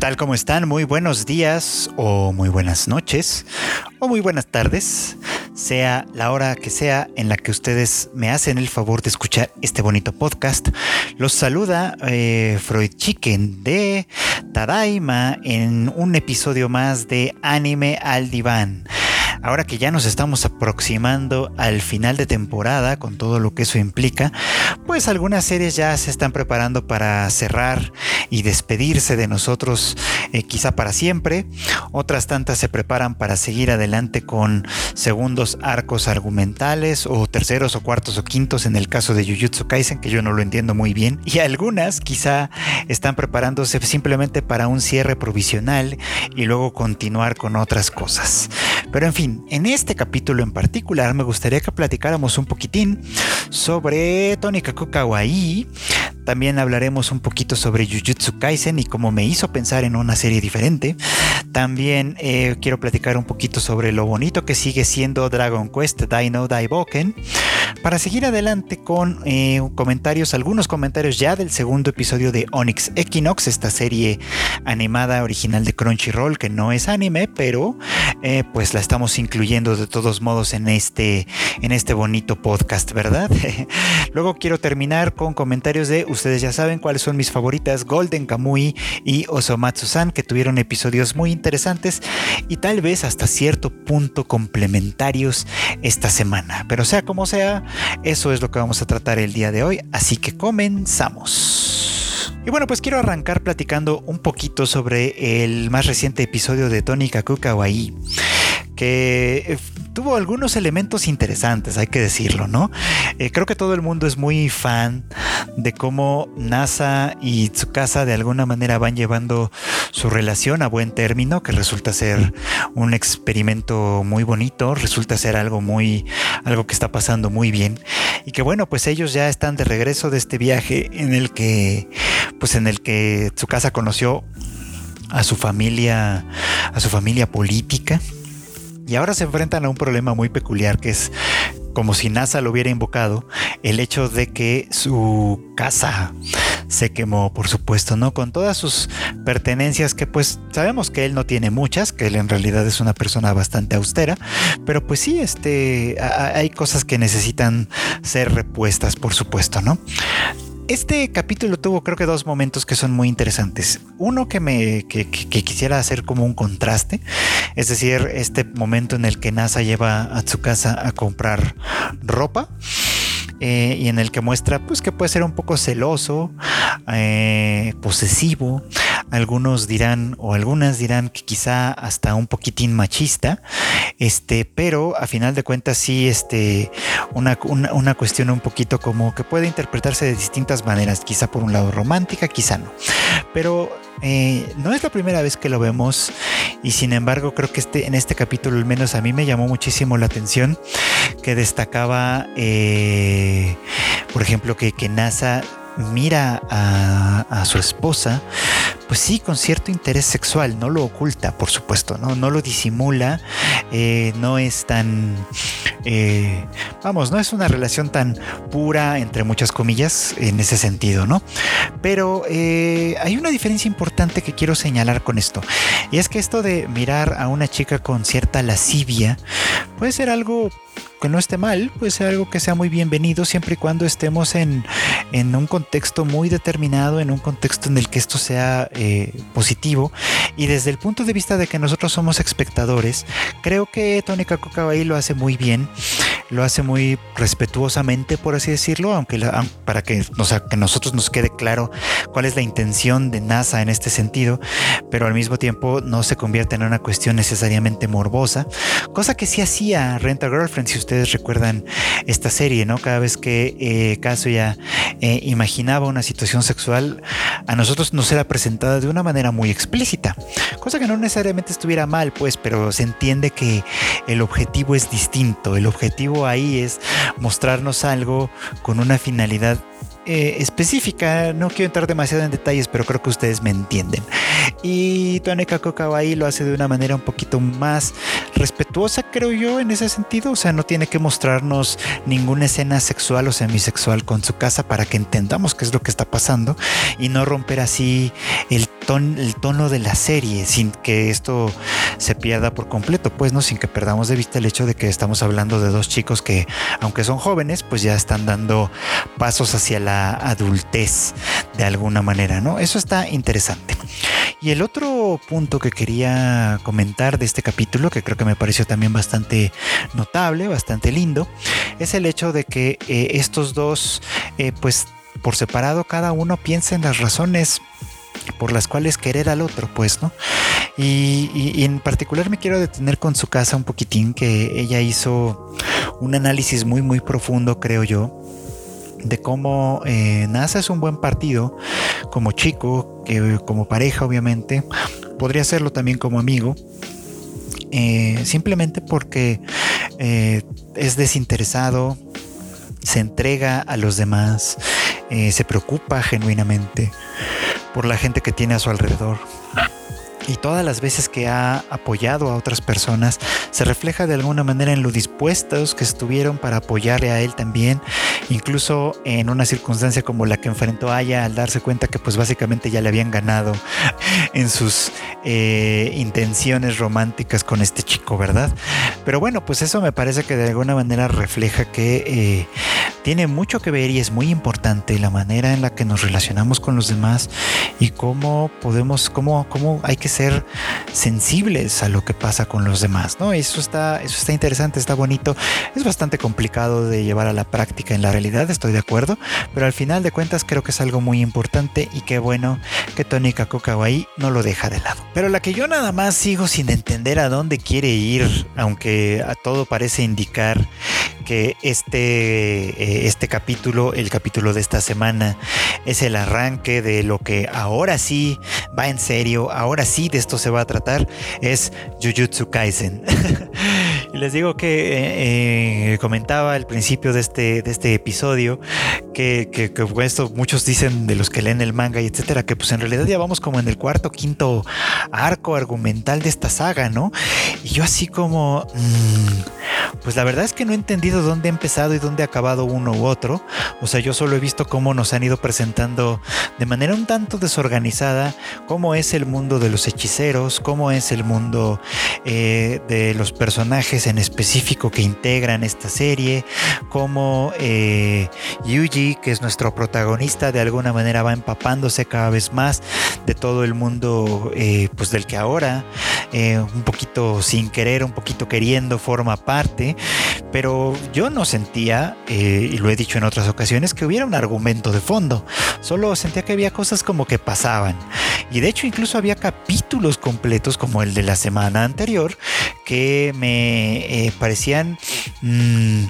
tal? ¿Cómo están? Muy buenos días o muy buenas noches o muy buenas tardes, sea la hora que sea en la que ustedes me hacen el favor de escuchar este bonito podcast. Los saluda eh, Freud Chicken de Tadaima en un episodio más de Anime al Diván ahora que ya nos estamos aproximando al final de temporada con todo lo que eso implica, pues algunas series ya se están preparando para cerrar y despedirse de nosotros eh, quizá para siempre. Otras tantas se preparan para seguir adelante con segundos arcos argumentales o terceros o cuartos o quintos en el caso de Jujutsu Kaisen, que yo no lo entiendo muy bien. Y algunas quizá están preparándose simplemente para un cierre provisional y luego continuar con otras cosas. Pero en fin, en este capítulo en particular me gustaría que platicáramos un poquitín sobre Tony Kawaii. También hablaremos un poquito sobre Jujutsu Kaisen y cómo me hizo pensar en una serie diferente. También eh, quiero platicar un poquito sobre lo bonito que sigue siendo Dragon Quest Dino Daiboken. Para seguir adelante con eh, comentarios, algunos comentarios ya del segundo episodio de Onyx Equinox, esta serie animada original de Crunchyroll, que no es anime, pero eh, pues la estamos incluyendo de todos modos en este, en este bonito podcast, ¿verdad? Luego quiero terminar con comentarios de, ustedes ya saben cuáles son mis favoritas, Golden Kamui y Osomatsu-san, que tuvieron episodios muy interesantes y tal vez hasta cierto punto complementarios esta semana. Pero sea como sea, eso es lo que vamos a tratar el día de hoy, así que comenzamos. Y bueno, pues quiero arrancar platicando un poquito sobre el más reciente episodio de Tony Kaku Kawaii que eh, tuvo algunos elementos interesantes, hay que decirlo, ¿no? Eh, creo que todo el mundo es muy fan de cómo NASA y Tsukasa de alguna manera van llevando su relación a buen término, que resulta ser un experimento muy bonito, resulta ser algo muy, algo que está pasando muy bien. Y que bueno, pues ellos ya están de regreso de este viaje en el que, pues en el que Tsukasa conoció a su familia, a su familia política y ahora se enfrentan a un problema muy peculiar que es como si NASA lo hubiera invocado, el hecho de que su casa se quemó, por supuesto, ¿no? Con todas sus pertenencias que pues sabemos que él no tiene muchas, que él en realidad es una persona bastante austera, pero pues sí, este, hay cosas que necesitan ser repuestas, por supuesto, ¿no? Este capítulo tuvo creo que dos momentos que son muy interesantes. Uno que me quisiera hacer como un contraste, es decir, este momento en el que NASA lleva a su casa a comprar ropa eh, y en el que muestra pues que puede ser un poco celoso, eh, posesivo. Algunos dirán o algunas dirán que quizá hasta un poquitín machista, este, pero a final de cuentas sí, este, una, una cuestión un poquito como que puede interpretarse de distintas maneras, quizá por un lado romántica, quizá no. Pero eh, no es la primera vez que lo vemos y sin embargo creo que este, en este capítulo al menos a mí me llamó muchísimo la atención que destacaba, eh, por ejemplo, que, que NASA mira a, su esposa, pues sí, con cierto interés sexual, no lo oculta, por supuesto, no, no lo disimula, eh, no es tan, eh, vamos, no es una relación tan pura, entre muchas comillas, en ese sentido, ¿no? Pero eh, hay una diferencia importante que quiero señalar con esto, y es que esto de mirar a una chica con cierta lascivia puede ser algo que no esté mal, puede ser algo que sea muy bienvenido siempre y cuando estemos en, un contexto muy determinado, en un contexto en el que esto sea eh, positivo. Y desde el punto de vista de que nosotros somos espectadores, creo que Tony Kakukawaii lo hace muy bien, lo hace muy respetuosamente, por así decirlo, aunque para que, que nosotros nos quede claro cuál es la intención de NASA en este sentido, pero al mismo tiempo no se convierte en una cuestión necesariamente morbosa, cosa que sí hacía Renta Girlfriend, si usted ustedes recuerdan esta serie, ¿no? Cada vez que eh, ya eh, imaginaba una situación sexual, a nosotros nos era presentada de una manera muy explícita, cosa que no necesariamente estuviera mal, pues, pero se entiende que el objetivo es distinto. El objetivo ahí es mostrarnos algo con una finalidad eh, específica. No quiero entrar demasiado en detalles, pero creo que ustedes me entienden. Y Toneka Kokawai lo hace de una manera un poquito más respetuosa, creo yo, en ese sentido. O sea, no tiene que mostrarnos ninguna escena sexual o semisexual con su casa para que entendamos qué es lo que está pasando y no romper así el, el tono de la serie sin que esto se pierda por completo, pues no, sin que perdamos de vista el hecho de que estamos hablando de dos chicos que, aunque son jóvenes, pues ya están dando pasos hacia la adultez de alguna manera, ¿no? Eso está interesante. Y el otro punto que quería comentar de este capítulo, que creo que me pareció también bastante notable, bastante lindo, es el hecho de que eh, estos dos, eh, pues por separado, cada uno piensa en las razones por las cuales querer al otro, pues, ¿no? Y, en particular me quiero detener con su casa un poquitín, que ella hizo un análisis muy, muy profundo, creo yo, de cómo eh, NASA es un buen partido como chico, como pareja obviamente, podría serlo también como amigo, eh, simplemente porque eh, es desinteresado, se entrega a los demás, se preocupa genuinamente por la gente que tiene a su alrededor y todas las veces que ha apoyado a otras personas se refleja de alguna manera en lo dispuestos que estuvieron para apoyarle a él también, incluso en una circunstancia como la que enfrentó Aya al darse cuenta que pues básicamente ya le habían ganado en sus eh, intenciones románticas con este chico, ¿verdad? Pero bueno, pues eso me parece que de alguna manera refleja que eh, tiene mucho que ver y es muy importante la manera en la que nos relacionamos con los demás y cómo podemos, cómo, cómo hay que ser sensibles a lo que pasa con los demás, ¿no? Eso está, eso está interesante, está bonito. Es bastante complicado de llevar a la práctica en la realidad, estoy de acuerdo, pero al final de cuentas creo que es algo muy importante y qué bueno que Tony ahí no lo deja de lado. Pero la que yo nada más sigo sin entender a dónde quiere ir, aunque a todo parece indicar que este, eh, este capítulo, el capítulo de esta semana, es el arranque de lo que ahora sí va en serio, ahora sí de esto se va a tratar, es Jujutsu Kaisen. y les digo que eh, eh, comentaba al principio de este, de este episodio que, que, esto muchos dicen de los que leen el manga y etcétera, que pues en realidad ya vamos como en el cuarto, quinto arco argumental de esta saga, ¿no? Y yo así como... Mm, pues la verdad es que no he entendido dónde ha empezado y dónde ha acabado uno u otro. O sea, yo solo he visto cómo nos han ido presentando de manera un tanto desorganizada cómo es el mundo de los hechiceros, cómo es el mundo eh, de los personajes en específico que integran esta serie, cómo eh, Yuji, que es nuestro protagonista, de alguna manera va empapándose cada vez más de todo el mundo eh, pues del que ahora, un poquito sin querer, un poquito queriendo, forma parte pero yo no sentía, eh, y lo he dicho en otras ocasiones, que hubiera un argumento de fondo. Solo sentía que había cosas como que pasaban. Y de hecho incluso había capítulos completos como el de la semana anterior que me eh, parecían... Mm,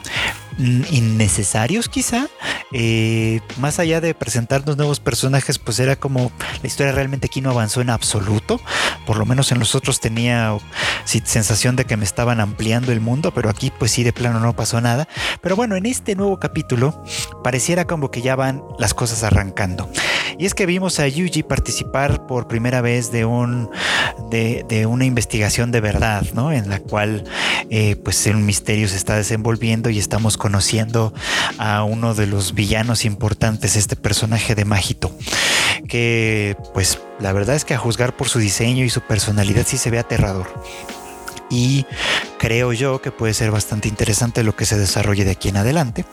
innecesarios quizá. Eh, más allá de presentarnos nuevos personajes, pues era como la historia realmente aquí no avanzó en absoluto. Por lo menos en los otros tenía sensación de que me estaban ampliando el mundo, pero aquí pues sí de plano no pasó nada. Pero bueno, en este nuevo capítulo pareciera como que ya van las cosas arrancando. Y es que vimos a Yuji participar por primera vez de, un, de, una investigación de verdad, ¿no? En la cual eh, pues un misterio se está desenvolviendo y estamos conociendo a uno de los villanos importantes, este personaje de Magito, que pues la verdad es que a juzgar por su diseño y su personalidad sí se ve aterrador. Y creo yo que puede ser bastante interesante lo que se desarrolle de aquí en adelante.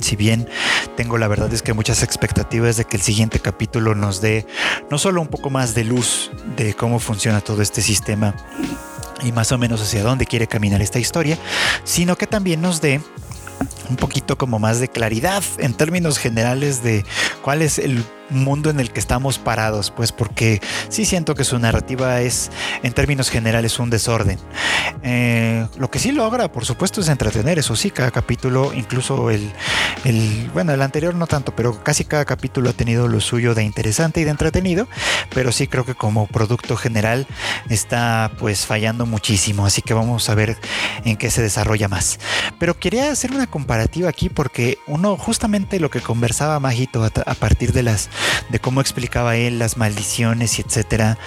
Si bien tengo la verdad es que muchas expectativas de que el siguiente capítulo nos dé no solo un poco más de luz de cómo funciona todo este sistema y más o menos hacia dónde quiere caminar esta historia, sino que también nos dé un poquito como más de claridad en términos generales de cuál es el mundo en el que estamos parados, pues porque sí siento que su narrativa es, en términos generales, un desorden. Eh, lo que sí logra, por supuesto, es entretener, eso sí, cada capítulo, incluso el, el, bueno, el anterior no tanto, pero casi cada capítulo ha tenido lo suyo de interesante y de entretenido, pero sí creo que como producto general está pues fallando muchísimo, así que vamos a ver en qué se desarrolla más. Pero quería hacer una comparativa aquí porque uno justamente lo que conversaba Majito a, a partir de las de cómo explicaba él las maldiciones y etcétera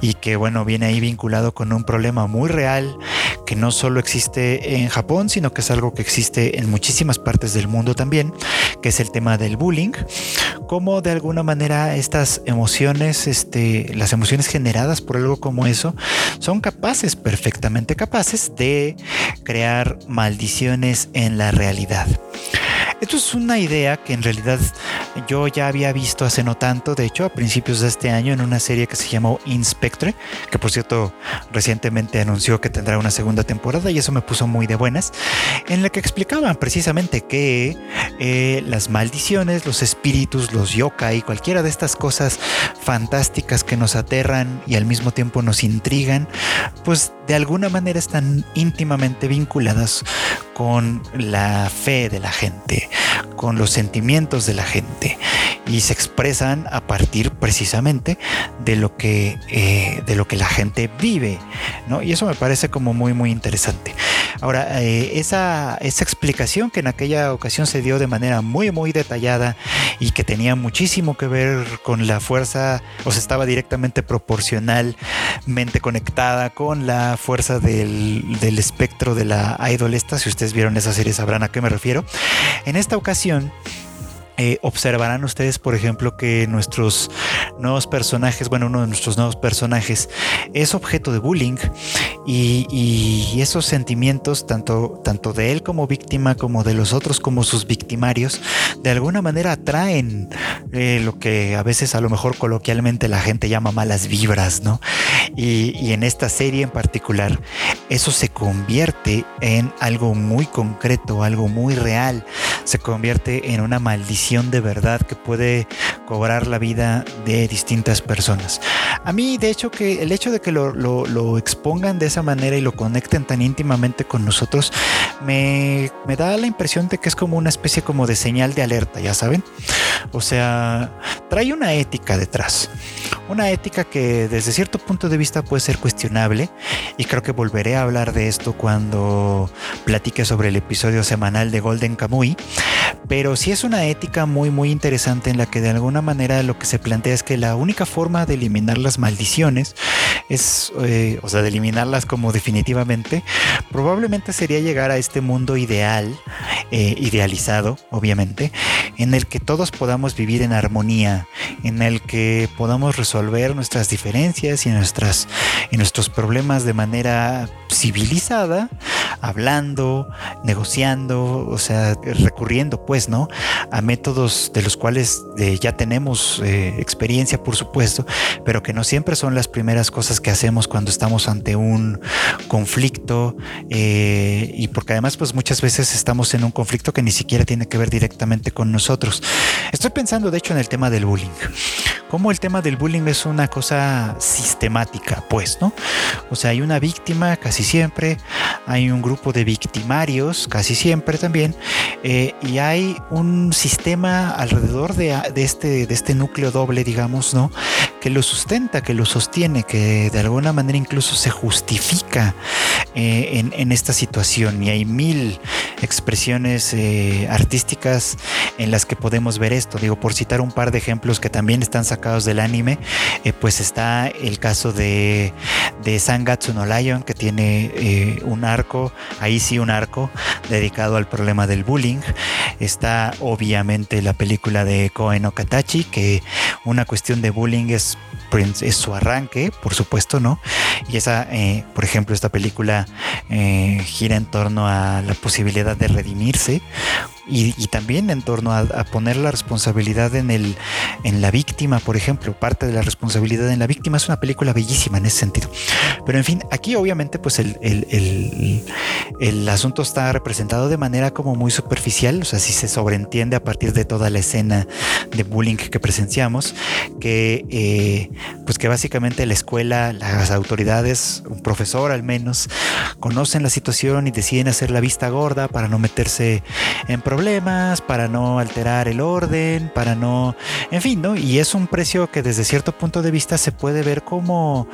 y que bueno, viene ahí vinculado con un problema muy real que no solo existe en Japón, sino que es algo que existe en muchísimas partes del mundo también, que es el tema del bullying, cómo de alguna manera estas emociones, este, las emociones generadas por algo como eso, son capaces, perfectamente capaces, de crear maldiciones en la realidad. Esto es una idea que en realidad yo ya había visto hace no tanto, de hecho a principios de este año en una serie que se llamó Inspectre, que por cierto recientemente anunció que tendrá una segunda temporada y eso me puso muy de buenas, en la que explicaban precisamente que eh, las maldiciones, los espíritus, los yokai, cualquiera de estas cosas fantásticas que nos aterran y al mismo tiempo nos intrigan, pues de alguna manera están íntimamente vinculadas con la fe de la gente, con los sentimientos de la gente y se expresan a partir precisamente de lo que, eh, de lo que la gente vive, ¿no? Y eso me parece como muy, muy interesante. Ahora, eh, esa, esa explicación que en aquella ocasión se dio de manera muy, muy detallada y que tenía muchísimo que ver con la fuerza, o sea, estaba directamente proporcionalmente conectada con la fuerza del, del espectro de la idol esta. Si ustedes vieron esa serie sabrán a qué me refiero. En esta ocasión, eh, observarán ustedes, por ejemplo, que nuestros nuevos personajes, bueno, uno de nuestros nuevos personajes es objeto de bullying y, esos sentimientos, tanto, tanto de él como víctima, como de los otros como sus victimarios, de alguna manera atraen eh, lo que a veces a lo mejor coloquialmente la gente llama malas vibras, ¿no? Y, y en esta serie en particular, eso se convierte en algo muy concreto, algo muy real, se convierte en una maldición de verdad que puede cobrar la vida de distintas personas. A mí, de hecho, que el hecho de que lo, expongan de esa manera y lo conecten tan íntimamente con nosotros, me, me da la impresión de que es como una especie como de señal de alerta, ya saben. O sea, trae una ética detrás. Una ética que desde cierto punto de vista puede ser cuestionable y creo que volveré a hablar de esto cuando platique sobre el episodio semanal de Golden Kamuy. Pero sí es una ética muy muy interesante en la que de alguna manera lo que se plantea es que la única forma de eliminar las maldiciones es, eh, o sea, de eliminarlas como definitivamente, probablemente sería llegar a este mundo ideal, eh, idealizado, obviamente, en el que todos podamos vivir en armonía, en el que podamos resolver nuestras diferencias y, nuestras, y nuestros problemas de manera civilizada, hablando, negociando, o sea, recurriendo pues, ¿no? A métodos de los cuales eh, ya tenemos eh, experiencia, por supuesto, pero que no siempre son las primeras cosas que hacemos cuando estamos ante un conflicto eh, y porque además pues muchas veces estamos en un conflicto que ni siquiera tiene que ver directamente con nosotros. Estoy pensando de hecho en el tema del bullying. Como el tema del bullying es una cosa sistemática, pues, ¿no? O sea, hay una víctima casi siempre, hay un grupo de victimarios casi siempre también, eh, y hay un sistema alrededor de, este, de este núcleo doble, digamos, ¿no? Que lo sustenta, que lo sostiene, que de alguna manera incluso se justifica eh, en, esta situación. Y hay mil expresiones eh, artísticas en las que podemos ver esto. Digo, por citar un par de ejemplos que también están sacados del anime, eh, pues está el caso de, de Sangatsu no Lion, que tiene un arco, ahí sí un arco, dedicado al problema del bullying. Está obviamente la película de Koen Okatachi, que una cuestión de bullying es es su arranque, por supuesto, ¿no? Y esa, por ejemplo, esta película gira en torno a la posibilidad de redimirse y, también en torno a, poner la responsabilidad en, el, en la víctima, por ejemplo, parte de la responsabilidad en la víctima. Es una película bellísima en ese sentido. Pero en fin, aquí obviamente pues el, el, el asunto está representado de manera como muy superficial, o sea, si se sobreentiende a partir de toda la escena de bullying que presenciamos, que eh, pues que básicamente la escuela, las autoridades, un profesor al menos, conocen la situación y deciden hacer la vista gorda para no meterse en problemas, para no alterar el orden, para no, en fin, ¿no? Y es un precio que desde cierto punto de vista se puede ver como,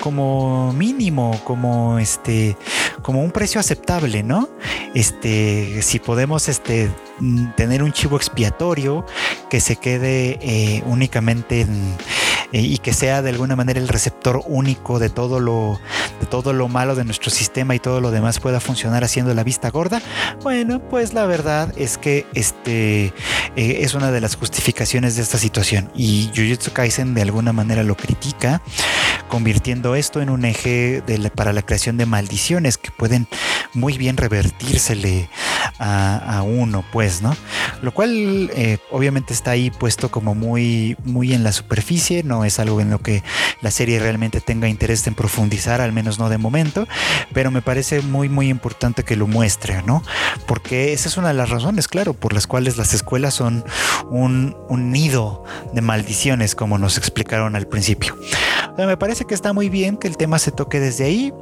como mínimo, como este, como un precio aceptable, ¿no? Este, si podemos este, tener un chivo expiatorio que se quede eh, únicamente en y que sea de alguna manera el receptor único de todo lo de todo lo malo de nuestro sistema y todo lo demás pueda funcionar haciendo la vista gorda. Bueno pues la verdad es que este eh, es una de las justificaciones de esta situación. Y Jujutsu Kaisen de alguna manera lo critica convirtiendo esto en un eje para la creación de maldiciones que pueden muy bien revertírsele a, uno, pues, ¿no? Lo cual eh, obviamente está ahí puesto como muy, muy en la superficie, no es algo en lo que la serie realmente tenga interés en profundizar, al menos no de momento, pero me parece muy, muy importante que lo muestre, ¿no? Porque esa es una de las razones, claro, por las cuales las escuelas son un, un nido de maldiciones, como nos explicaron al principio. me parece que está muy bien que el tema se toque desde ahí.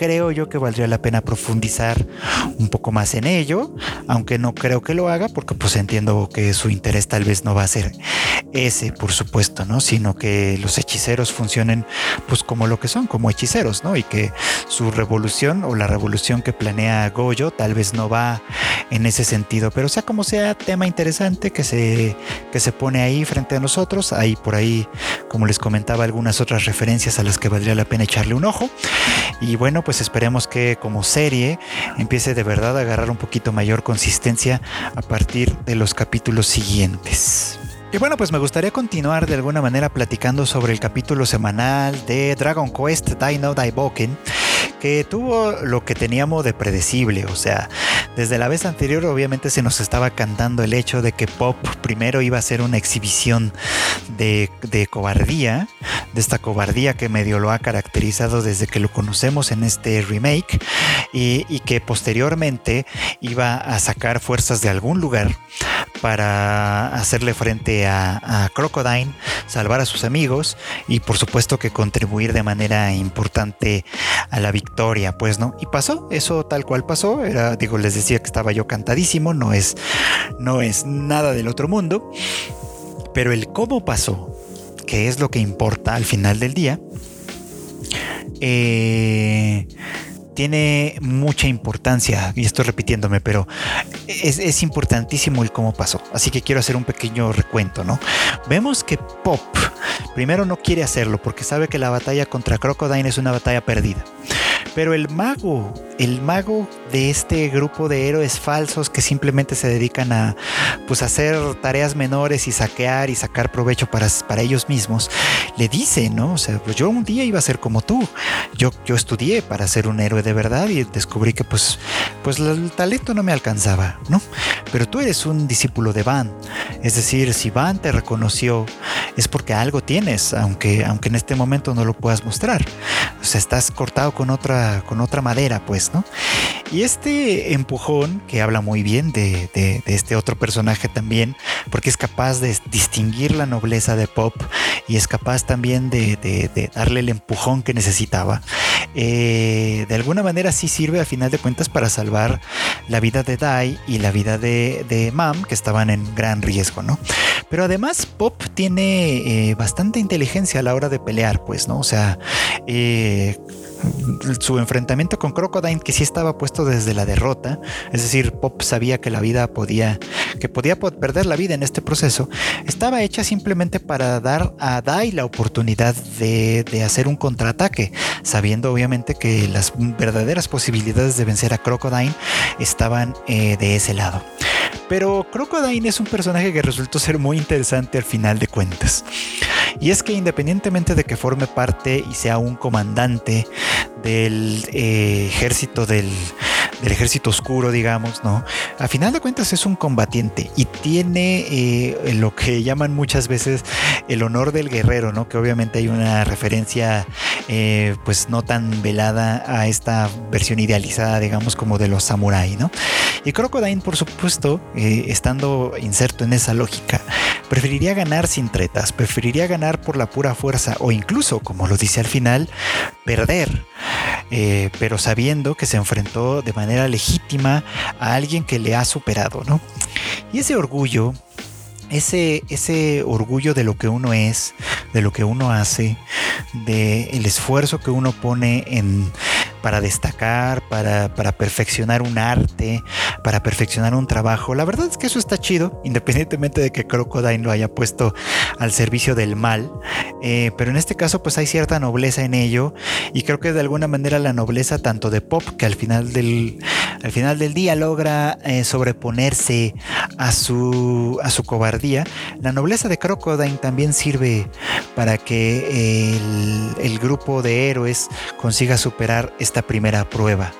Creo yo que valdría la pena profundizar un poco más en ello, aunque no creo que lo haga porque pues entiendo que su interés tal vez no va a ser ese, por supuesto, ¿no? Sino que los hechiceros funcionen pues como lo que son, como hechiceros, ¿no? Y que su revolución o la revolución que planea Goyo tal vez no va en ese sentido, pero sea como sea, tema interesante que se, que se pone ahí frente a nosotros, hay por ahí, como les comentaba, algunas otras referencias a las que valdría la pena echarle un ojo. Y bueno, pues esperemos que como serie empiece de verdad a agarrar un poquito mayor consistencia a partir de los capítulos siguientes. Y bueno, pues me gustaría continuar de alguna manera platicando sobre el capítulo semanal de Dragon Quest Dino Daiboken que tuvo lo que teníamos de predecible, o sea, desde la vez anterior obviamente se nos estaba cantando el hecho de que Pop primero iba a ser una exhibición de, cobardía, de esta cobardía que medio lo ha caracterizado desde que lo conocemos en este remake, y, que posteriormente iba a sacar fuerzas de algún lugar para hacerle frente a, a Crocodile, salvar a sus amigos y por supuesto que contribuir de manera importante a la victoria victoria, pues, ¿no? Y pasó, eso tal cual pasó, era, digo, les decía que estaba yo cantadísimo, no es, no es nada del otro mundo, pero el cómo pasó, que es lo que importa al final del día, eh, tiene mucha importancia, y estoy repitiéndome, pero es, es, importantísimo el cómo pasó. Así que quiero hacer un pequeño recuento, ¿no? Vemos que Pop primero no quiere hacerlo porque sabe que la batalla contra Crocodile es una batalla perdida. Pero el mago, el mago de este grupo de héroes falsos que simplemente se dedican a pues hacer tareas menores y saquear y sacar provecho para, para ellos mismos, le dice, ¿no? O sea, pues yo un día iba a ser como tú. Yo, yo estudié para ser un héroe verdad y descubrí que pues, pues el talento no me alcanzaba, ¿no? Pero tú eres un discípulo de Van. Es decir, si Van te reconoció es porque algo tienes, aunque, aunque en este momento no lo puedas mostrar. O sea, estás cortado con otra con otra madera, pues, ¿no? Y este empujón, que habla muy bien de, este otro personaje también, porque es capaz de distinguir la nobleza de Pop y es capaz también de, darle el empujón que necesitaba, eh, de alguna manera sí sirve al final de cuentas para salvar la vida de Dai y la vida de, Mam, que estaban en gran riesgo, ¿no? Pero además Pop tiene eh, bastante inteligencia a la hora de pelear, pues, ¿no? O sea, eh, su enfrentamiento con Crocodile, que sí estaba puesto desde la derrota, es decir, Pop sabía que la vida podía, que podía perder la vida en este proceso, estaba hecha simplemente para dar a Dai la oportunidad de, hacer un contraataque, sabiendo obviamente que las verdaderas posibilidades de vencer a Crocodile estaban eh, de ese lado. Pero Crocodile es un personaje que resultó ser muy interesante al final de cuentas. Y es que independientemente de que forme parte y sea un comandante del eh, ejército del, del ejército oscuro, digamos, ¿no? A final de cuentas es un combatiente y tiene eh, lo que llaman muchas veces el honor del guerrero, ¿no? Que obviamente hay una referencia eh, pues no tan velada a esta versión idealizada, digamos, como de los samuráis, ¿no? Y Crocodile, por supuesto, estando inserto en esa lógica, preferiría ganar sin tretas, preferiría ganar por la pura fuerza o incluso, como lo dice al final, perder. Eh, pero sabiendo que se enfrentó de manera legítima a alguien que le ha superado, ¿no? Y ese orgullo ese, ese orgullo de lo que uno es, de lo que uno hace, de el esfuerzo que uno pone en para destacar, para, para, perfeccionar un arte, para perfeccionar un trabajo. La verdad es que eso está chido, independientemente de que Crocodile lo haya puesto al servicio del mal. Eh, pero en este caso, pues hay cierta nobleza en ello. Y creo que de alguna manera la nobleza tanto de Pop, que al final del, al final del día logra eh, sobreponerse a su, a su cobardía, la nobleza de Crocodile también sirve para que el, el grupo de héroes consiga superar esta primera prueba.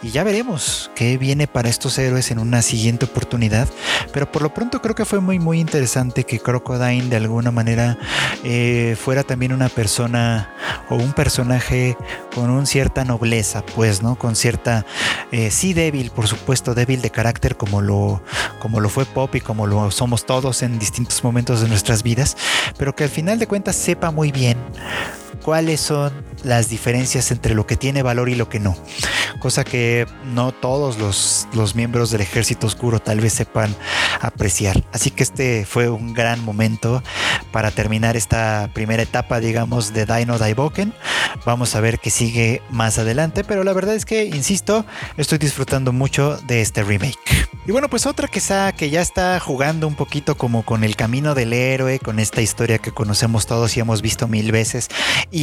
Y ya veremos qué viene para estos héroes en una siguiente oportunidad. Pero por lo pronto creo que fue muy muy interesante que Crocodile de alguna manera eh, fuera también una persona o un personaje con un cierta nobleza, pues, ¿no? Con cierta, eh, sí débil, por supuesto, débil de carácter como lo, como lo fue Pop y como lo somos todos en distintos momentos de nuestras vidas, pero que al final de cuentas sepa muy bien cuáles son las diferencias entre lo que tiene valor y lo que no. Cosa que no todos los, los, miembros del ejército oscuro tal vez sepan apreciar. Así que este fue un gran momento para terminar esta primera etapa, digamos, de Dino Daiboken. Vamos a ver qué sigue más adelante, pero la verdad es que, insisto, estoy disfrutando mucho de este remake. Y bueno, pues otra que, que ya está jugando un poquito como con el camino del héroe, con esta historia que conocemos todos y hemos visto mil veces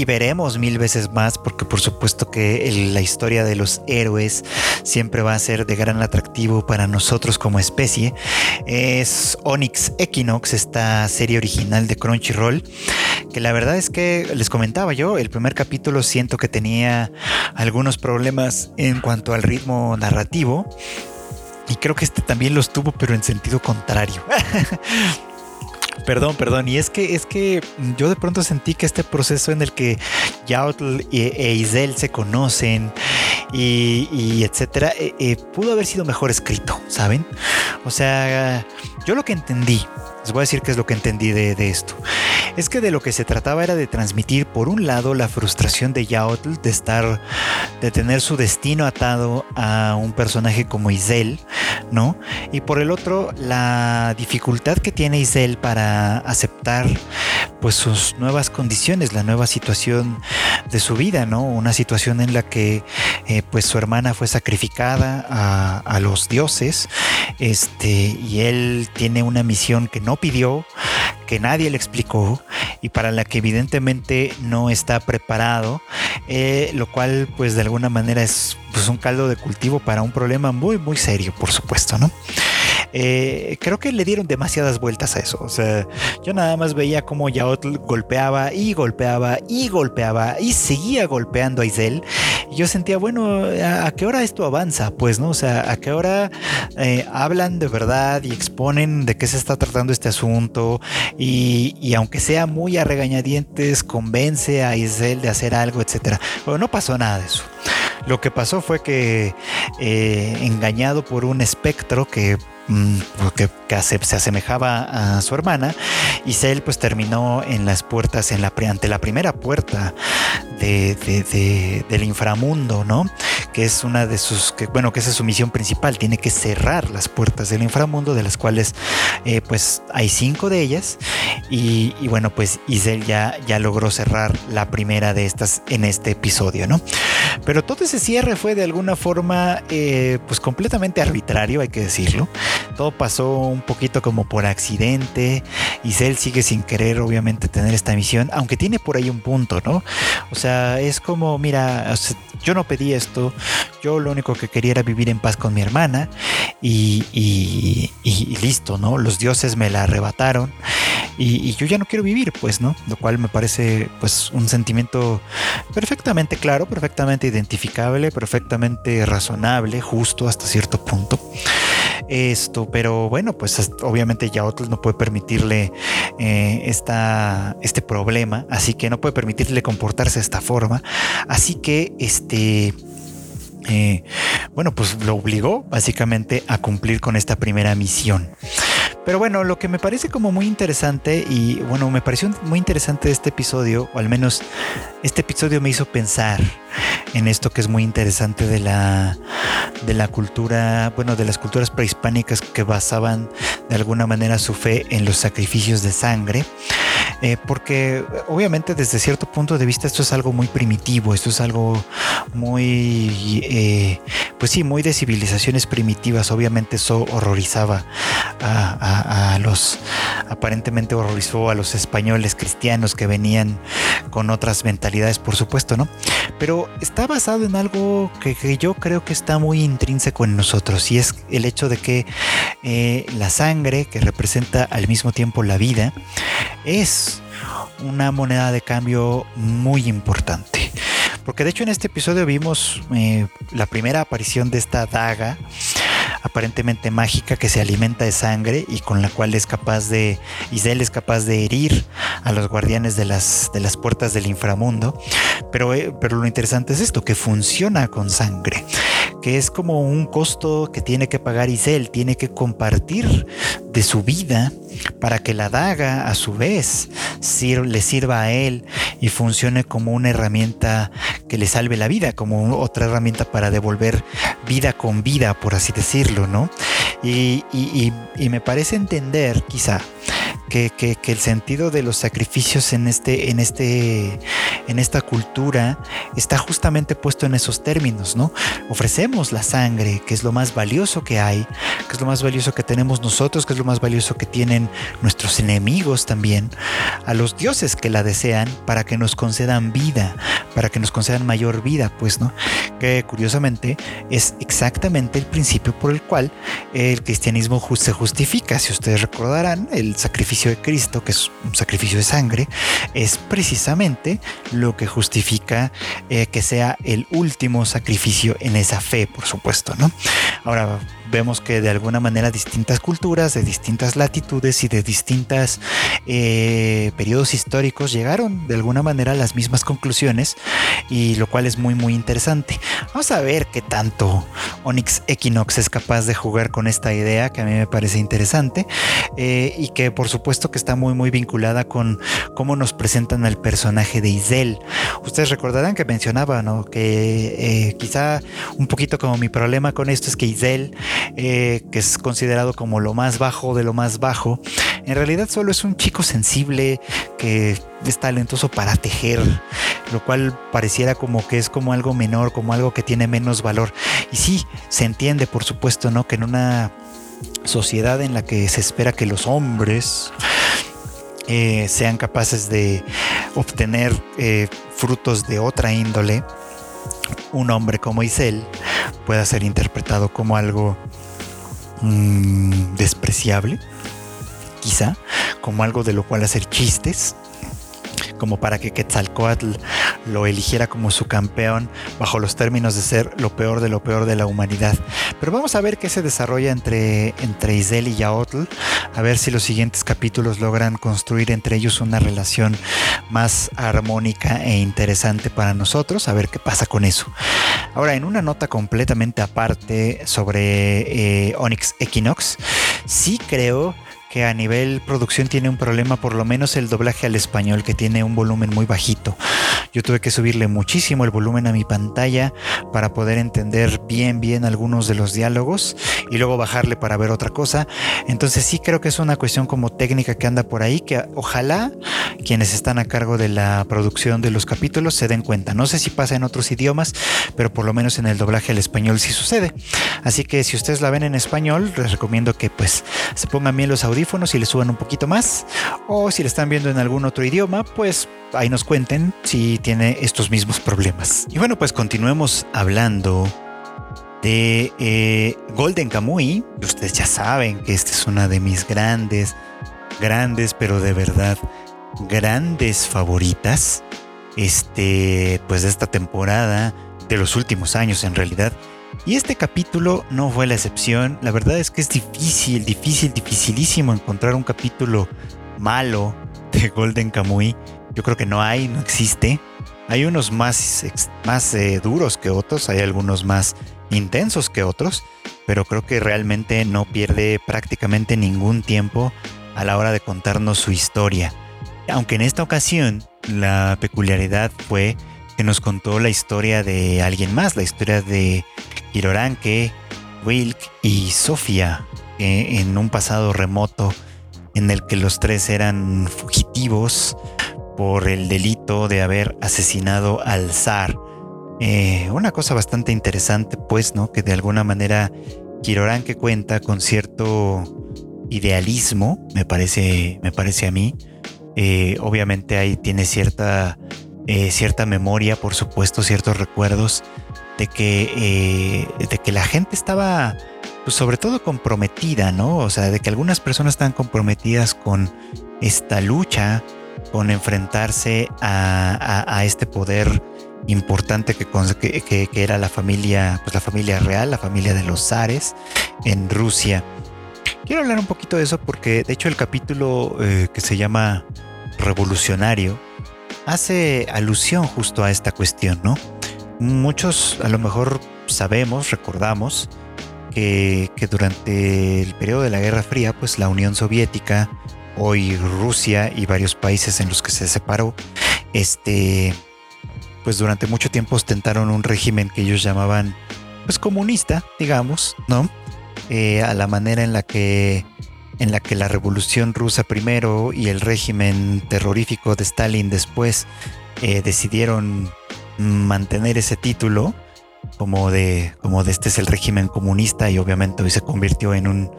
veremos mil veces más, porque por supuesto que la historia de los héroes siempre va a ser de gran atractivo para nosotros como especie. Es Onyx Equinox, esta serie original de Crunchyroll, que la verdad es que les comentaba yo, el primer capítulo siento que tenía algunos problemas en cuanto al ritmo narrativo. Y creo que este también los tuvo, pero en sentido contrario. Perdón, perdón. Y es que es que yo de pronto sentí que este proceso en el que Yautl e Isel se conocen y, etcétera, eh, eh, pudo haber sido mejor escrito, ¿saben? O sea, yo lo que entendí, les voy a decir qué es lo que entendí de, de esto es que de lo que se trataba era de transmitir por un lado la frustración de Yaotl de estar, de tener su destino atado a un personaje como Isel, ¿no? Y por el otro la dificultad que tiene Isel para aceptar pues sus nuevas condiciones, la nueva situación de su vida, ¿no? Una situación en la que eh, pues su hermana fue sacrificada a, a los dioses, este, y él tiene una misión que no pidió, que nadie le explicó y para la que evidentemente no está preparado, eh, lo cual pues de alguna manera es pues, un caldo de cultivo para un problema muy muy serio, por supuesto, ¿no? Eh, creo que le dieron demasiadas vueltas a eso. O sea, yo nada más veía cómo Yaotl golpeaba y golpeaba y golpeaba y seguía golpeando a Isel. Y yo sentía, bueno, ¿a, qué hora esto avanza? Pues, ¿no? O sea, ¿a qué hora eh, hablan de verdad y exponen de qué se está tratando este asunto? Y, y aunque sea muy a regañadientes, convence a Isel de hacer algo, etcétera. Bueno, no pasó nada de eso. Lo que pasó fue que eh, engañado por un espectro que Mm, porque se asemejaba a su hermana Cell pues terminó en las puertas en la ante la primera puerta de, del inframundo no que es una de sus que bueno que esa es su misión principal tiene que cerrar las puertas del inframundo de las cuales eh, pues hay cinco de ellas y, bueno pues Isel ya ya logró cerrar la primera de estas en este episodio no pero todo ese cierre fue de alguna forma eh, pues completamente arbitrario hay que decirlo. Todo pasó un poquito como por accidente y Cell sigue sin querer obviamente tener esta misión, aunque tiene por ahí un punto, ¿no? O sea, es como, mira, yo no pedí esto, yo lo único que quería era vivir en paz con mi hermana y, y listo, ¿no? Los dioses me la arrebataron y, yo ya no quiero vivir, pues, ¿no? Lo cual me parece, pues, un sentimiento perfectamente claro, perfectamente identificable, perfectamente razonable, justo hasta cierto punto. Esto, pero bueno, pues obviamente ya otros no puede permitirle eh, esta, este problema, así que no puede permitirle comportarse de esta forma. Así que este eh, bueno, pues lo obligó básicamente a cumplir con esta primera misión. Pero bueno, lo que me parece como muy interesante y bueno, me pareció muy interesante este episodio, o al menos este episodio me hizo pensar en esto que es muy interesante de la, de la cultura, bueno, de las culturas prehispánicas que basaban de alguna manera su fe en los sacrificios de sangre. Eh, porque obviamente desde cierto punto de vista esto es algo muy primitivo, esto es algo muy, eh, pues sí, muy de civilizaciones primitivas. Obviamente eso horrorizaba a, los, aparentemente horrorizó a los españoles cristianos que venían con otras mentalidades, por supuesto, ¿no? Pero está basado en algo que, yo creo que está muy intrínseco en nosotros y es el hecho de que eh, la sangre, que representa al mismo tiempo la vida, es una moneda de cambio muy importante. Porque de hecho en este episodio vimos eh, la primera aparición de esta daga aparentemente mágica que se alimenta de sangre y con la cual es capaz de, Isel es capaz de herir a los guardianes de las, de las puertas del inframundo. Pero, eh, pero lo interesante es esto, que funciona con sangre que es como un costo que tiene que pagar Isel, tiene que compartir de su vida para que la daga a su vez le sirva a él y funcione como una herramienta que le salve la vida, como otra herramienta para devolver vida con vida, por así decirlo, ¿no? Y, y me parece entender quizá que, el sentido de los sacrificios en, este, en, este, en esta cultura está justamente puesto en esos términos, ¿no? Ofrecemos la sangre, que es lo más valioso que hay, que es lo más valioso que tenemos nosotros, que es lo más valioso que tienen nuestros enemigos también, a los dioses que la desean para que nos concedan vida, para que nos concedan mayor vida, pues, ¿no? Que curiosamente es exactamente el principio por el cual el cristianismo se justifica. Si ustedes recordarán, el sacrificio de Cristo, que es un sacrificio de sangre, es precisamente lo que justifica eh, que sea el último sacrificio en esa fe, por supuesto, ¿no? Ahora, vemos que de alguna manera distintas culturas, de distintas latitudes y de distintos eh, periodos históricos llegaron de alguna manera a las mismas conclusiones y lo cual es muy muy interesante. Vamos a ver qué tanto Onyx Equinox es capaz de jugar con esta idea que a mí me parece interesante eh, y que por supuesto que está muy muy vinculada con cómo nos presentan al personaje de Isel. Ustedes recordarán que mencionaba ¿no? que eh, quizá un poquito como mi problema con esto es que Isel eh, que es considerado como lo más bajo de lo más bajo, en realidad solo es un chico sensible que es talentoso para tejer, lo cual pareciera como que es como algo menor, como algo que tiene menos valor. Y sí, se entiende, por supuesto, ¿no? Que en una sociedad en la que se espera que los hombres eh, sean capaces de obtener eh, frutos de otra índole, un hombre como Isel pueda ser interpretado como algo mm, despreciable, quizá, como algo de lo cual hacer chistes, como para que Quetzalcoatl lo eligiera como su campeón bajo los términos de ser lo peor de lo peor de la humanidad. Pero vamos a ver qué se desarrolla entre, entre Isel y Yaotl, a ver si los siguientes capítulos logran construir entre ellos una relación más armónica e interesante para nosotros, a ver qué pasa con eso. Ahora, en una nota completamente aparte sobre eh, Onyx Equinox, sí creo que a nivel producción tiene un problema, por lo menos el doblaje al español, que tiene un volumen muy bajito. Yo tuve que subirle muchísimo el volumen a mi pantalla para poder entender bien, bien algunos de los diálogos y luego bajarle para ver otra cosa. Entonces sí creo que es una cuestión como técnica que anda por ahí, que ojalá quienes están a cargo de la producción de los capítulos se den cuenta. No sé si pasa en otros idiomas, pero por lo menos en el doblaje al español sí sucede. Así que si ustedes la ven en español, les recomiendo que pues se pongan bien los audífonos y le suban un poquito más. O si le están viendo en algún otro idioma, pues ahí nos cuenten si tiene estos mismos problemas. Y bueno, pues continuemos hablando de eh, Golden Kamuy. Ustedes ya saben que esta es una de mis grandes grandes, pero de verdad grandes favoritas, este, pues de esta temporada, de los últimos años en realidad. Y este capítulo no fue la excepción. La verdad es que es difícil, difícil, dificilísimo encontrar un capítulo malo de Golden Kamuy. Yo creo que no hay, no existe. Hay unos más, más eh, duros que otros, hay algunos más intensos que otros, pero creo que realmente no pierde prácticamente ningún tiempo a la hora de contarnos su historia. Aunque en esta ocasión la peculiaridad fue que nos contó la historia de alguien más, la historia de Kiroranke, Wilk y Sofía, en un pasado remoto en el que los tres eran fugitivos por el delito de haber asesinado al zar. Eh, una cosa bastante interesante, pues, ¿no? Que de alguna manera Kiroranke cuenta con cierto idealismo, me parece, me parece a mí. Eh, obviamente ahí tiene cierta, eh, cierta memoria, por supuesto, ciertos recuerdos de que, de que la gente estaba, pues, sobre todo comprometida, ¿no? O sea, de que algunas personas están comprometidas con esta lucha con enfrentarse a, este poder importante que, que, era la familia, pues la familia real, la familia de los zares en Rusia. Quiero hablar un poquito de eso porque de hecho el capítulo eh, que se llama Revolucionario hace alusión justo a esta cuestión, ¿no? Muchos a lo mejor sabemos, recordamos que, que durante el periodo de la Guerra Fría, pues la Unión Soviética hoy Rusia y varios países en los que se separó, este, pues durante mucho tiempo ostentaron un régimen que ellos llamaban, pues comunista, digamos, ¿no? Eh, a la manera en la que en la que la revolución rusa primero y el régimen terrorífico de Stalin después eh, decidieron mantener ese título como de como de este es el régimen comunista y obviamente hoy se convirtió en un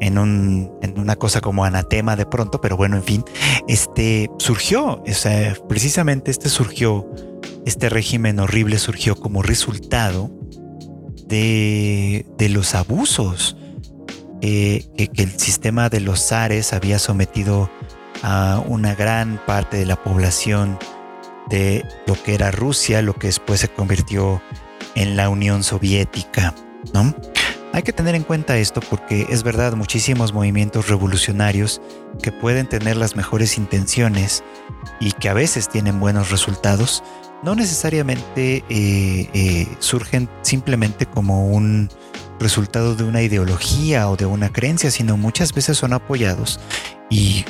en, un, en una cosa como anatema de pronto, pero bueno, en fin, este surgió, o precisamente este surgió, este régimen horrible surgió como resultado de, de los abusos que, que, el sistema de los zares había sometido a una gran parte de la población de lo que era Rusia, lo que después se convirtió en la Unión Soviética, ¿no? Hay que tener en cuenta esto porque es verdad muchísimos movimientos revolucionarios que pueden tener las mejores intenciones y que a veces tienen buenos resultados, no necesariamente eh, eh, surgen simplemente como un resultado de una ideología o de una creencia, sino muchas veces son apoyados y,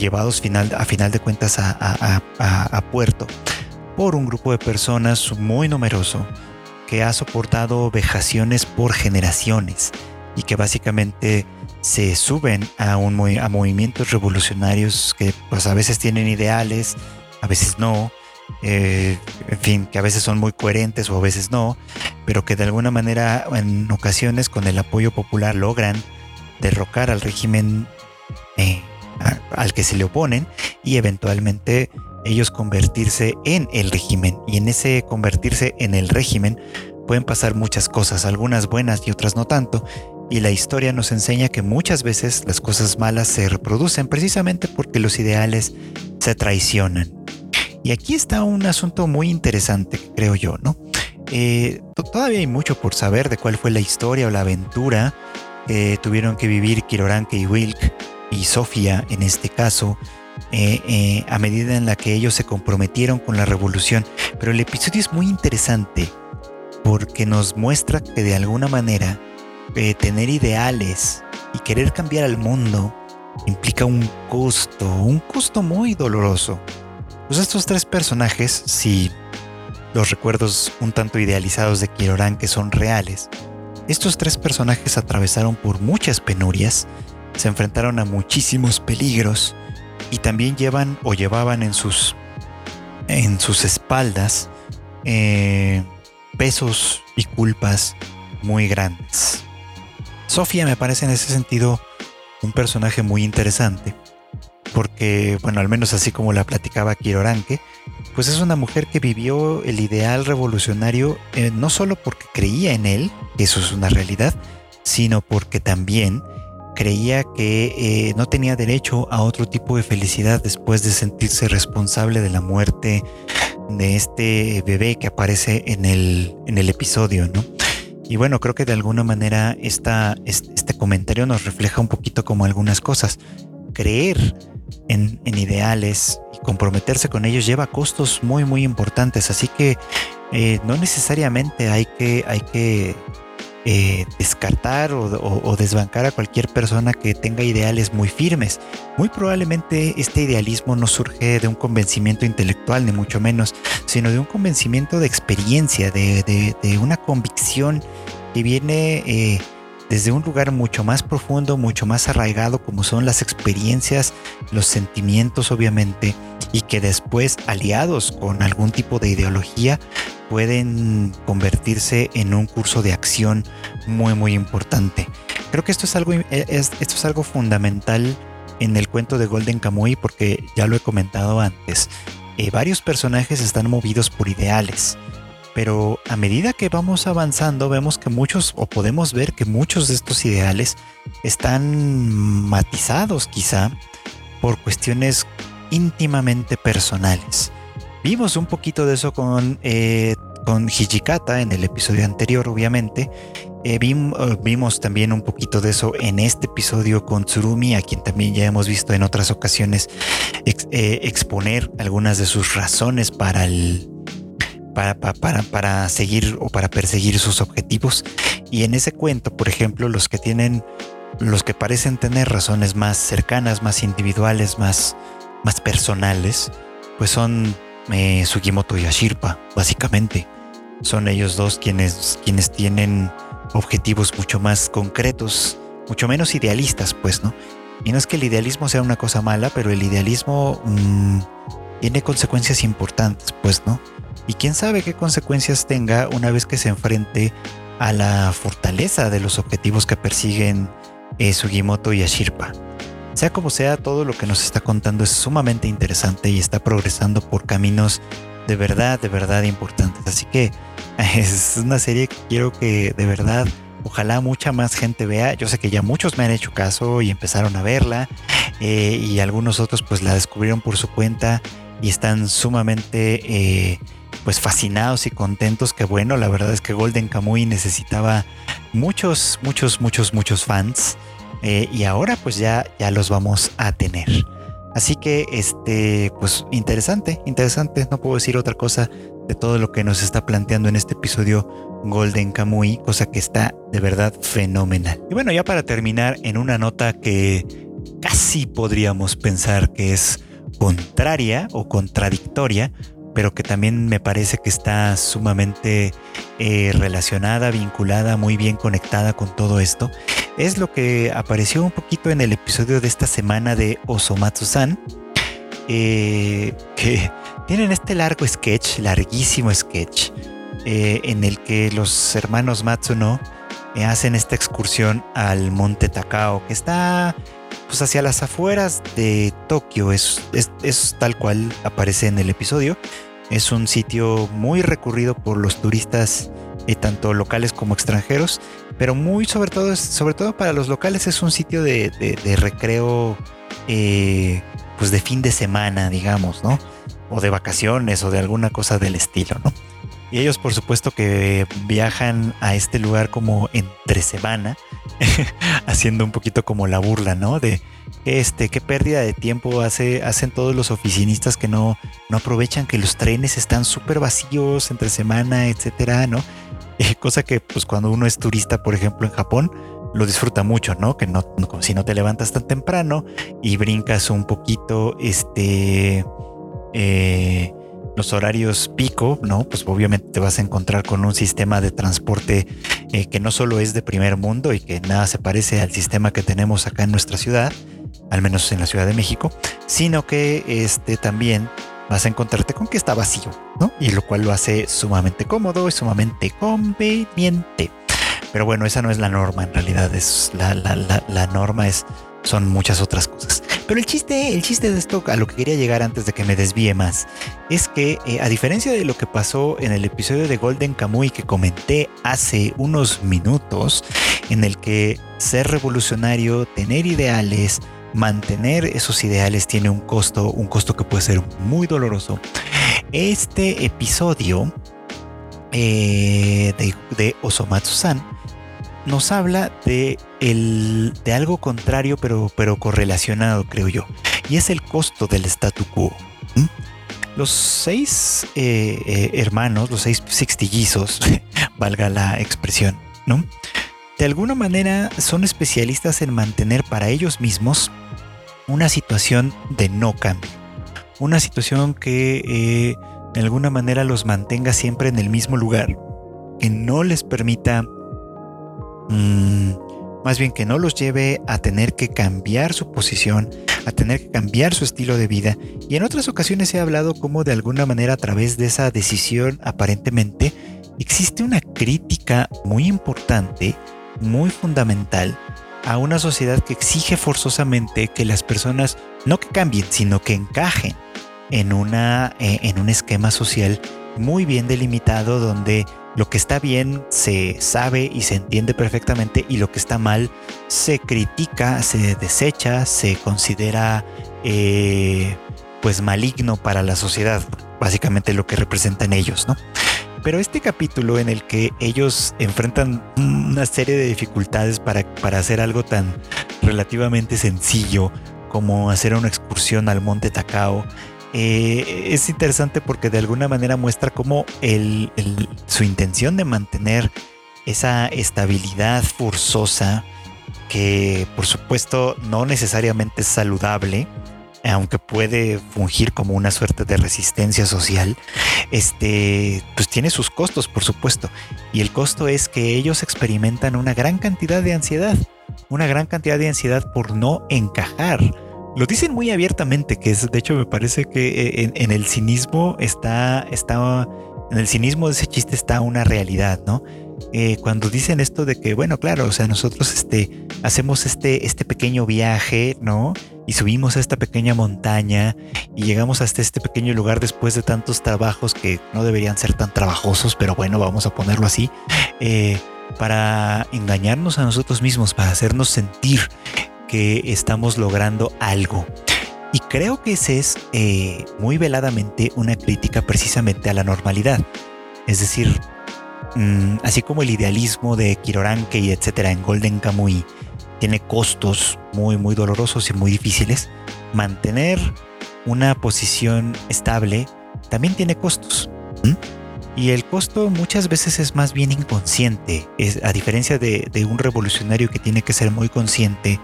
llevados a final de cuentas a puerto por un grupo de personas muy numeroso que ha soportado vejaciones por generaciones y que básicamente se suben a, un, a movimientos revolucionarios que pues a veces tienen ideales, a veces no, eh, en fin, que a veces son muy coherentes o a veces no, pero que de alguna manera en ocasiones con el apoyo popular logran derrocar al régimen eh, al que se le oponen y eventualmente ellos convertirse en el régimen. Y en ese convertirse en el régimen pueden pasar muchas cosas, algunas buenas y otras no tanto. Y la historia nos enseña que muchas veces las cosas malas se reproducen precisamente porque los ideales se traicionan. Y aquí está un asunto muy interesante, creo yo, ¿no? Eh, todavía hay mucho por saber de cuál fue la historia o la aventura que tuvieron que vivir Kiroranke y Wilk y Sofía en este caso eh, eh, a medida en la que ellos se comprometieron con la revolución. Pero el episodio es muy interesante porque nos muestra que de alguna manera eh, tener ideales y querer cambiar al mundo implica un costo, un costo muy doloroso. Pues estos tres personajes, si los recuerdos un tanto idealizados de Kiroran que son reales, estos tres personajes atravesaron por muchas penurias, se enfrentaron a muchísimos peligros y también llevan o llevaban en sus, en sus espaldas eh, pesos y culpas muy grandes. Sofía me parece en ese sentido un personaje muy interesante, porque, bueno, al menos así como la platicaba Kiroranke, pues es una mujer que vivió el ideal revolucionario eh, no solo porque creía en él, eso es una realidad, sino porque también creía que eh, no tenía derecho a otro tipo de felicidad después de sentirse responsable de la muerte de este bebé que aparece en el, en el episodio, ¿no? Y bueno, creo que de alguna manera esta, este comentario nos refleja un poquito como algunas cosas. Creer en, ideales y comprometerse con ellos lleva costos muy, muy importantes. Así que eh, no necesariamente hay que, hay que eh, descartar o, desbancar a cualquier persona que tenga ideales muy firmes. Muy probablemente este idealismo no surge de un convencimiento intelectual, ni mucho menos, sino de un convencimiento de experiencia, de, una convicción que viene eh, desde un lugar mucho más profundo, mucho más arraigado, como son las experiencias, los sentimientos, obviamente, y que después, aliados con algún tipo de ideología, pueden convertirse en un curso de acción muy muy importante. Creo que esto es algo, esto es algo fundamental en el cuento de Golden Kamuy porque ya lo he comentado antes. Eh, varios personajes están movidos por ideales, pero a medida que vamos avanzando vemos que muchos o podemos ver que muchos de estos ideales están matizados quizá por cuestiones íntimamente personales. Vimos un poquito de eso con, eh, con Hijikata en el episodio anterior, obviamente. Eh, eh, vimos también un poquito de eso en este episodio con Tsurumi, a quien también ya hemos visto en otras ocasiones exponer algunas de sus razones para el, para, para, para, seguir o para perseguir sus objetivos. Y en ese cuento, por ejemplo, los que tienen, los que parecen tener razones más cercanas, más individuales, más, más personales, pues son eh, Sugimoto y Ashirpa, básicamente. Son ellos dos quienes, quienes tienen objetivos mucho más concretos, mucho menos idealistas, pues, ¿no? Y no es que el idealismo sea una cosa mala, pero el idealismo mm, tiene consecuencias importantes, pues, ¿no? Y quién sabe qué consecuencias tenga una vez que se enfrente a la fortaleza de los objetivos que persiguen eh, Sugimoto y Ashirpa. Sea como sea, todo lo que nos está contando es sumamente interesante y está progresando por caminos de verdad, de verdad importantes. Así que es una serie que quiero que de verdad, ojalá mucha más gente vea. Yo sé que ya muchos me han hecho caso y empezaron a verla eh, y algunos otros pues la descubrieron por su cuenta y están sumamente eh, pues fascinados y contentos. Que bueno, la verdad es que Golden Kamuy necesitaba muchos, muchos, muchos, muchos fans. Eh, y ahora pues ya, ya los vamos a tener. Así que, este, pues interesante, interesante, no puedo decir otra cosa de todo lo que nos está planteando en este episodio Golden Kamuy, cosa que está de verdad fenomenal. Y bueno, ya para terminar, en una nota que casi podríamos pensar que es contraria o contradictoria, pero que también me parece que está sumamente eh, relacionada, vinculada, muy bien conectada con todo esto, es lo que apareció un poquito en el episodio de esta semana de Osomatsu-san, eh, que tienen este largo sketch, larguísimo sketch, eh, en el que los hermanos Matsuno hacen esta excursión al monte Takao, que está pues hacia las afueras de Tokio, es, es, tal cual aparece en el episodio. Es un sitio muy recurrido por los turistas, eh, tanto locales como extranjeros, pero muy sobre todo, sobre todo para los locales es un sitio de, recreo, eh, pues de fin de semana, digamos, ¿no? O de vacaciones o de alguna cosa del estilo, ¿no? Y ellos por supuesto que viajan a este lugar como entre semana, haciendo un poquito como la burla, ¿no? De este, qué pérdida de tiempo hace, hacen todos los oficinistas que no, no aprovechan que los trenes están súper vacíos entre semana, etcétera, ¿no? Eh, cosa que pues cuando uno es turista, por ejemplo, en Japón, lo disfruta mucho, ¿no? Que no, si no te levantas tan temprano y brincas un poquito, este, eh, los horarios pico, ¿no? Pues obviamente te vas a encontrar con un sistema de transporte eh, que no solo es de primer mundo y que nada se parece al sistema que tenemos acá en nuestra ciudad, al menos en la Ciudad de México, sino que este también vas a encontrarte con que está vacío, ¿no? Y lo cual lo hace sumamente cómodo y sumamente conveniente. Pero bueno, esa no es la norma en realidad, es la, la, la, la norma es, son muchas otras cosas. Pero el chiste, el chiste de esto, a lo que quería llegar antes de que me desvíe más, es que eh, a diferencia de lo que pasó en el episodio de Golden Kamuy que comenté hace unos minutos, en el que ser revolucionario, tener ideales, mantener esos ideales tiene un costo, un costo que puede ser muy doloroso. Este episodio eh, de, de Osomatsu-san nos habla de, el, de algo contrario, pero, pero correlacionado, creo yo, y es el costo del statu quo. Los seis eh, eh, hermanos, los seis sextillizos, valga la expresión, ¿no? De alguna manera son especialistas en mantener para ellos mismos una situación de no cambio, una situación que eh, de alguna manera los mantenga siempre en el mismo lugar, que no les permita Mm, más bien que no los lleve a tener que cambiar su posición, a tener que cambiar su estilo de vida. Y en otras ocasiones he hablado como de alguna manera a través de esa decisión aparentemente existe una crítica muy importante, muy fundamental a una sociedad que exige forzosamente que las personas no que cambien, sino que encajen en, una, eh, en un esquema social muy bien delimitado donde lo que está bien se sabe y se entiende perfectamente y lo que está mal se critica, se desecha, se considera eh, pues maligno para la sociedad, básicamente lo que representan ellos, ¿no? Pero este capítulo en el que ellos enfrentan una serie de dificultades para, para hacer algo tan relativamente sencillo como hacer una excursión al monte Takao, eh, es interesante porque de alguna manera muestra cómo su intención de mantener esa estabilidad forzosa, que por supuesto no necesariamente es saludable, aunque puede fungir como una suerte de resistencia social, este, pues tiene sus costos, por supuesto. Y el costo es que ellos experimentan una gran cantidad de ansiedad, una gran cantidad de ansiedad por no encajar lo dicen muy abiertamente, que es, de hecho, me parece que eh, en, el cinismo está, está, en el cinismo de ese chiste está una realidad, ¿no? Eh, cuando dicen esto de que, bueno, claro, o sea, nosotros este, hacemos este, este pequeño viaje, ¿no? Y subimos a esta pequeña montaña y llegamos hasta este pequeño lugar después de tantos trabajos que no deberían ser tan trabajosos, pero bueno, vamos a ponerlo así, eh, para engañarnos a nosotros mismos, para hacernos sentir que estamos logrando algo. Y creo que ese es eh, muy veladamente una crítica precisamente a la normalidad. Es decir, mm, así como el idealismo de Kiroranke y etcétera en Golden Kamuy tiene costos muy, muy dolorosos y muy difíciles, mantener una posición estable también tiene costos. Y el costo muchas veces es más bien inconsciente, es, a diferencia de, un revolucionario que tiene que ser muy consciente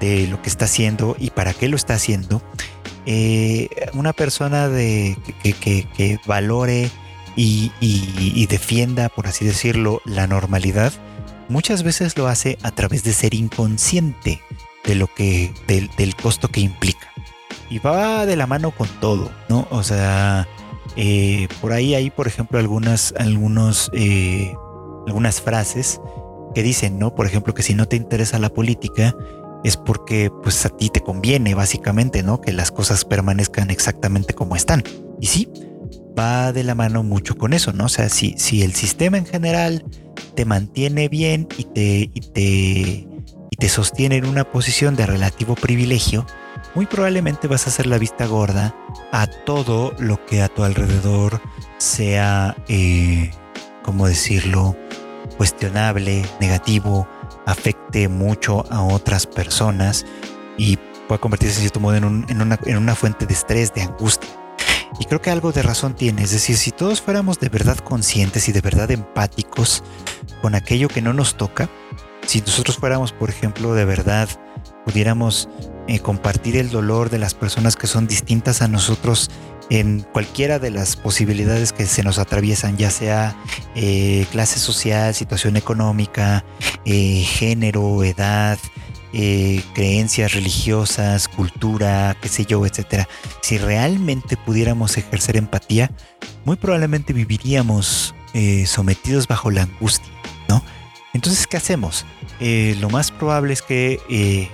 de lo que está haciendo y para qué lo está haciendo, eh, una persona de, que, valore y, defienda, por así decirlo, la normalidad, muchas veces lo hace a través de ser inconsciente de lo que, del, costo que implica. Y va de la mano con todo, ¿no? O sea, eh, por ahí hay, por ejemplo, algunas, algunos, eh, algunas frases que dicen, ¿no? Por ejemplo, que si no te interesa la política, es porque pues a ti te conviene básicamente, ¿no? Que las cosas permanezcan exactamente como están. Y sí, va de la mano mucho con eso, ¿no? O sea, si, si el sistema en general te mantiene bien y te, y te, y te sostiene en una posición de relativo privilegio, muy probablemente vas a hacer la vista gorda a todo lo que a tu alrededor sea, eh, ¿cómo decirlo?, cuestionable, negativo, afecte mucho a otras personas y pueda convertirse en cierto modo en, una, en una fuente de estrés, de angustia. Y creo que algo de razón tiene, es decir, si todos fuéramos de verdad conscientes y de verdad empáticos con aquello que no nos toca, si nosotros fuéramos, por ejemplo, de verdad pudiéramos eh, compartir el dolor de las personas que son distintas a nosotros en cualquiera de las posibilidades que se nos atraviesan, ya sea eh, clase social, situación económica, eh, género, edad, creencias religiosas, cultura, qué sé yo, etcétera. Si realmente pudiéramos ejercer empatía, muy probablemente viviríamos sometidos bajo la angustia, ¿no? Entonces, ¿qué hacemos? lo más probable es que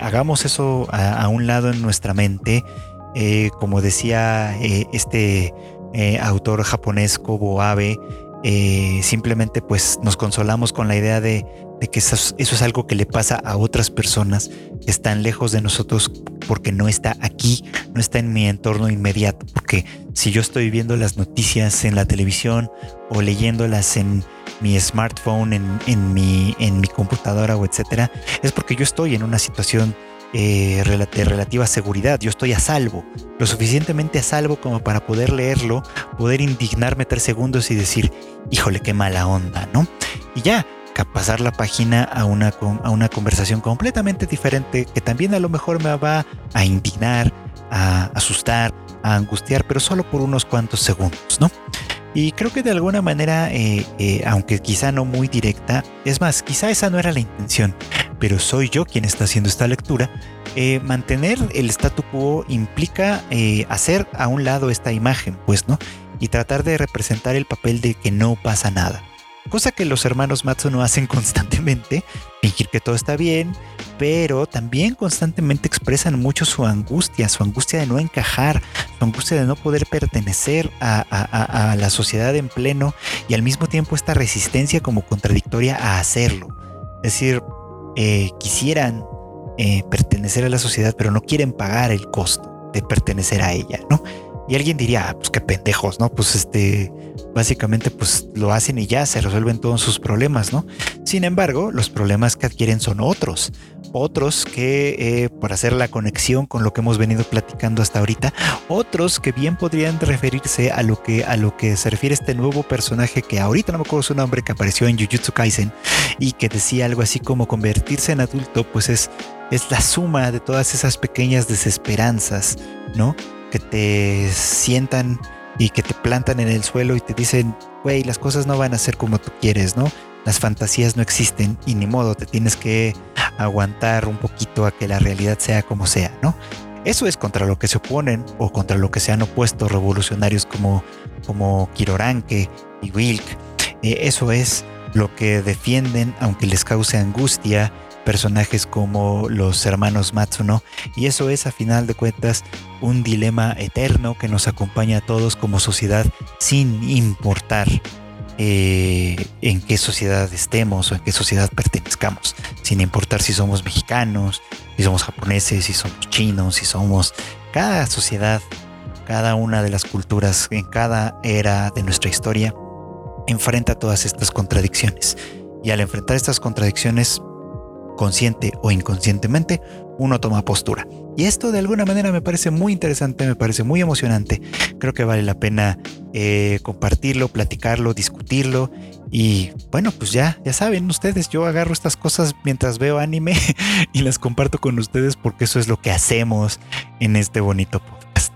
hagamos eso a, un lado en nuestra mente. Eh, como decía eh, este autor japonés Kobo Abe, simplemente pues nos consolamos con la idea de, que eso, eso, es algo que le pasa a otras personas que están lejos de nosotros porque no está aquí, no está en mi entorno inmediato. Porque si yo estoy viendo las noticias en la televisión o leyéndolas en mi smartphone, en, mi, en mi computadora o etcétera, es porque yo estoy en una situación eh, de relativa seguridad. Yo estoy a salvo, lo suficientemente a salvo como para poder leerlo, poder indignarme tres segundos y decir, híjole, qué mala onda, ¿no? Y ya, pasar la página a una, a una conversación completamente diferente que también a lo mejor me va a indignar, a asustar, a angustiar, pero solo por unos cuantos segundos, ¿no? Y creo que de alguna manera, eh, eh, aunque quizá no muy directa, es más, quizá esa no era la intención, pero soy yo quien está haciendo esta lectura, eh, mantener el statu quo implica hacer a un lado esta imagen, pues, ¿no? Y tratar de representar el papel de que no pasa nada cosa que los hermanos Matsuno hacen constantemente, fingir que todo está bien, pero también constantemente expresan mucho su angustia, su angustia de no encajar, su angustia de no poder pertenecer a, la sociedad en pleno y al mismo tiempo esta resistencia como contradictoria a hacerlo. Es decir, eh, quisieran eh, pertenecer a la sociedad, pero no quieren pagar el costo de pertenecer a ella, ¿no? Y alguien diría, ah, pues qué pendejos, ¿no? Pues este, básicamente pues lo hacen y ya se resuelven todos sus problemas, ¿no? Sin embargo, los problemas que adquieren son otros, otros que, eh, por hacer la conexión con lo que hemos venido platicando hasta ahorita, otros que bien podrían referirse a lo que, a lo que se refiere este nuevo personaje que ahorita no me acuerdo su nombre, que apareció en Jujutsu Kaisen y que decía algo así como convertirse en adulto, pues es, es la suma de todas esas pequeñas desesperanzas, ¿no? Que te sientan y que te plantan en el suelo y te dicen, güey, las cosas no van a ser como tú quieres, ¿no? Las fantasías no existen y ni modo, te tienes que aguantar un poquito a que la realidad sea como sea, ¿no? Eso es contra lo que se oponen o contra lo que se han opuesto revolucionarios como, como Kiroranke y Wilk. Eh, eso es lo que defienden, aunque les cause angustia, personajes como los hermanos Matsuno. Y eso es, a final de cuentas, un dilema eterno que nos acompaña a todos como sociedad sin importar eh, en qué sociedad estemos o en qué sociedad pertenezcamos, sin importar si somos mexicanos, si somos japoneses, si somos chinos, si somos cada sociedad, cada una de las culturas en cada era de nuestra historia enfrenta todas estas contradicciones. Y al enfrentar estas contradicciones, consciente o inconscientemente, uno toma postura. Y esto de alguna manera me parece muy interesante, me parece muy emocionante. Creo que vale la pena eh, compartirlo, platicarlo, discutirlo. Y bueno, pues ya, ya saben ustedes, yo agarro estas cosas mientras veo anime y las comparto con ustedes porque eso es lo que hacemos en este bonito podcast.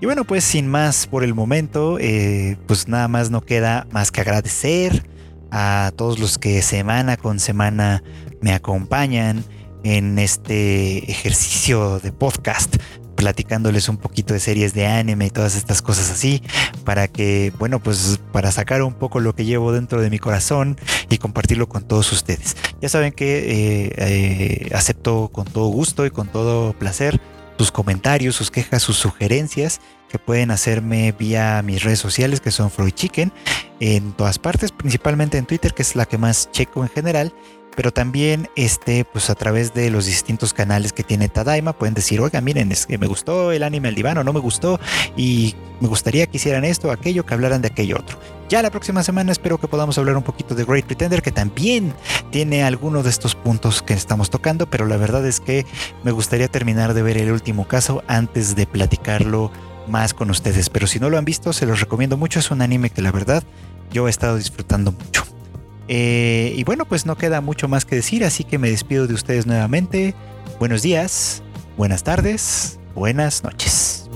Y bueno, pues sin más por el momento, eh, pues nada más no queda más que agradecer a todos los que semana con semana me acompañan en este ejercicio de podcast platicándoles un poquito de series de anime y todas estas cosas así, para que, bueno, pues para sacar un poco lo que llevo dentro de mi corazón y compartirlo con todos ustedes. Ya saben que eh, eh, acepto con todo gusto y con todo placer sus comentarios, sus quejas, sus sugerencias que pueden hacerme vía mis redes sociales que son Freud Chicken en todas partes, principalmente en Twitter que es la que más checo en general pero también este, pues a través de los distintos canales que tiene Tadaima pueden decir, oiga, miren, es que me gustó el anime El Divano, no me gustó y me gustaría que hicieran esto, aquello, que hablaran de aquello otro. Ya la próxima semana espero que podamos hablar un poquito de Great Pretender, que también tiene algunos de estos puntos que estamos tocando, pero la verdad es que me gustaría terminar de ver el último caso antes de platicarlo más con ustedes. Pero si no lo han visto, se los recomiendo mucho. Es un anime que la verdad yo he estado disfrutando mucho. Eh, y bueno, pues no queda mucho más que decir, así que me despido de ustedes nuevamente. Buenos días, buenas tardes, buenas noches.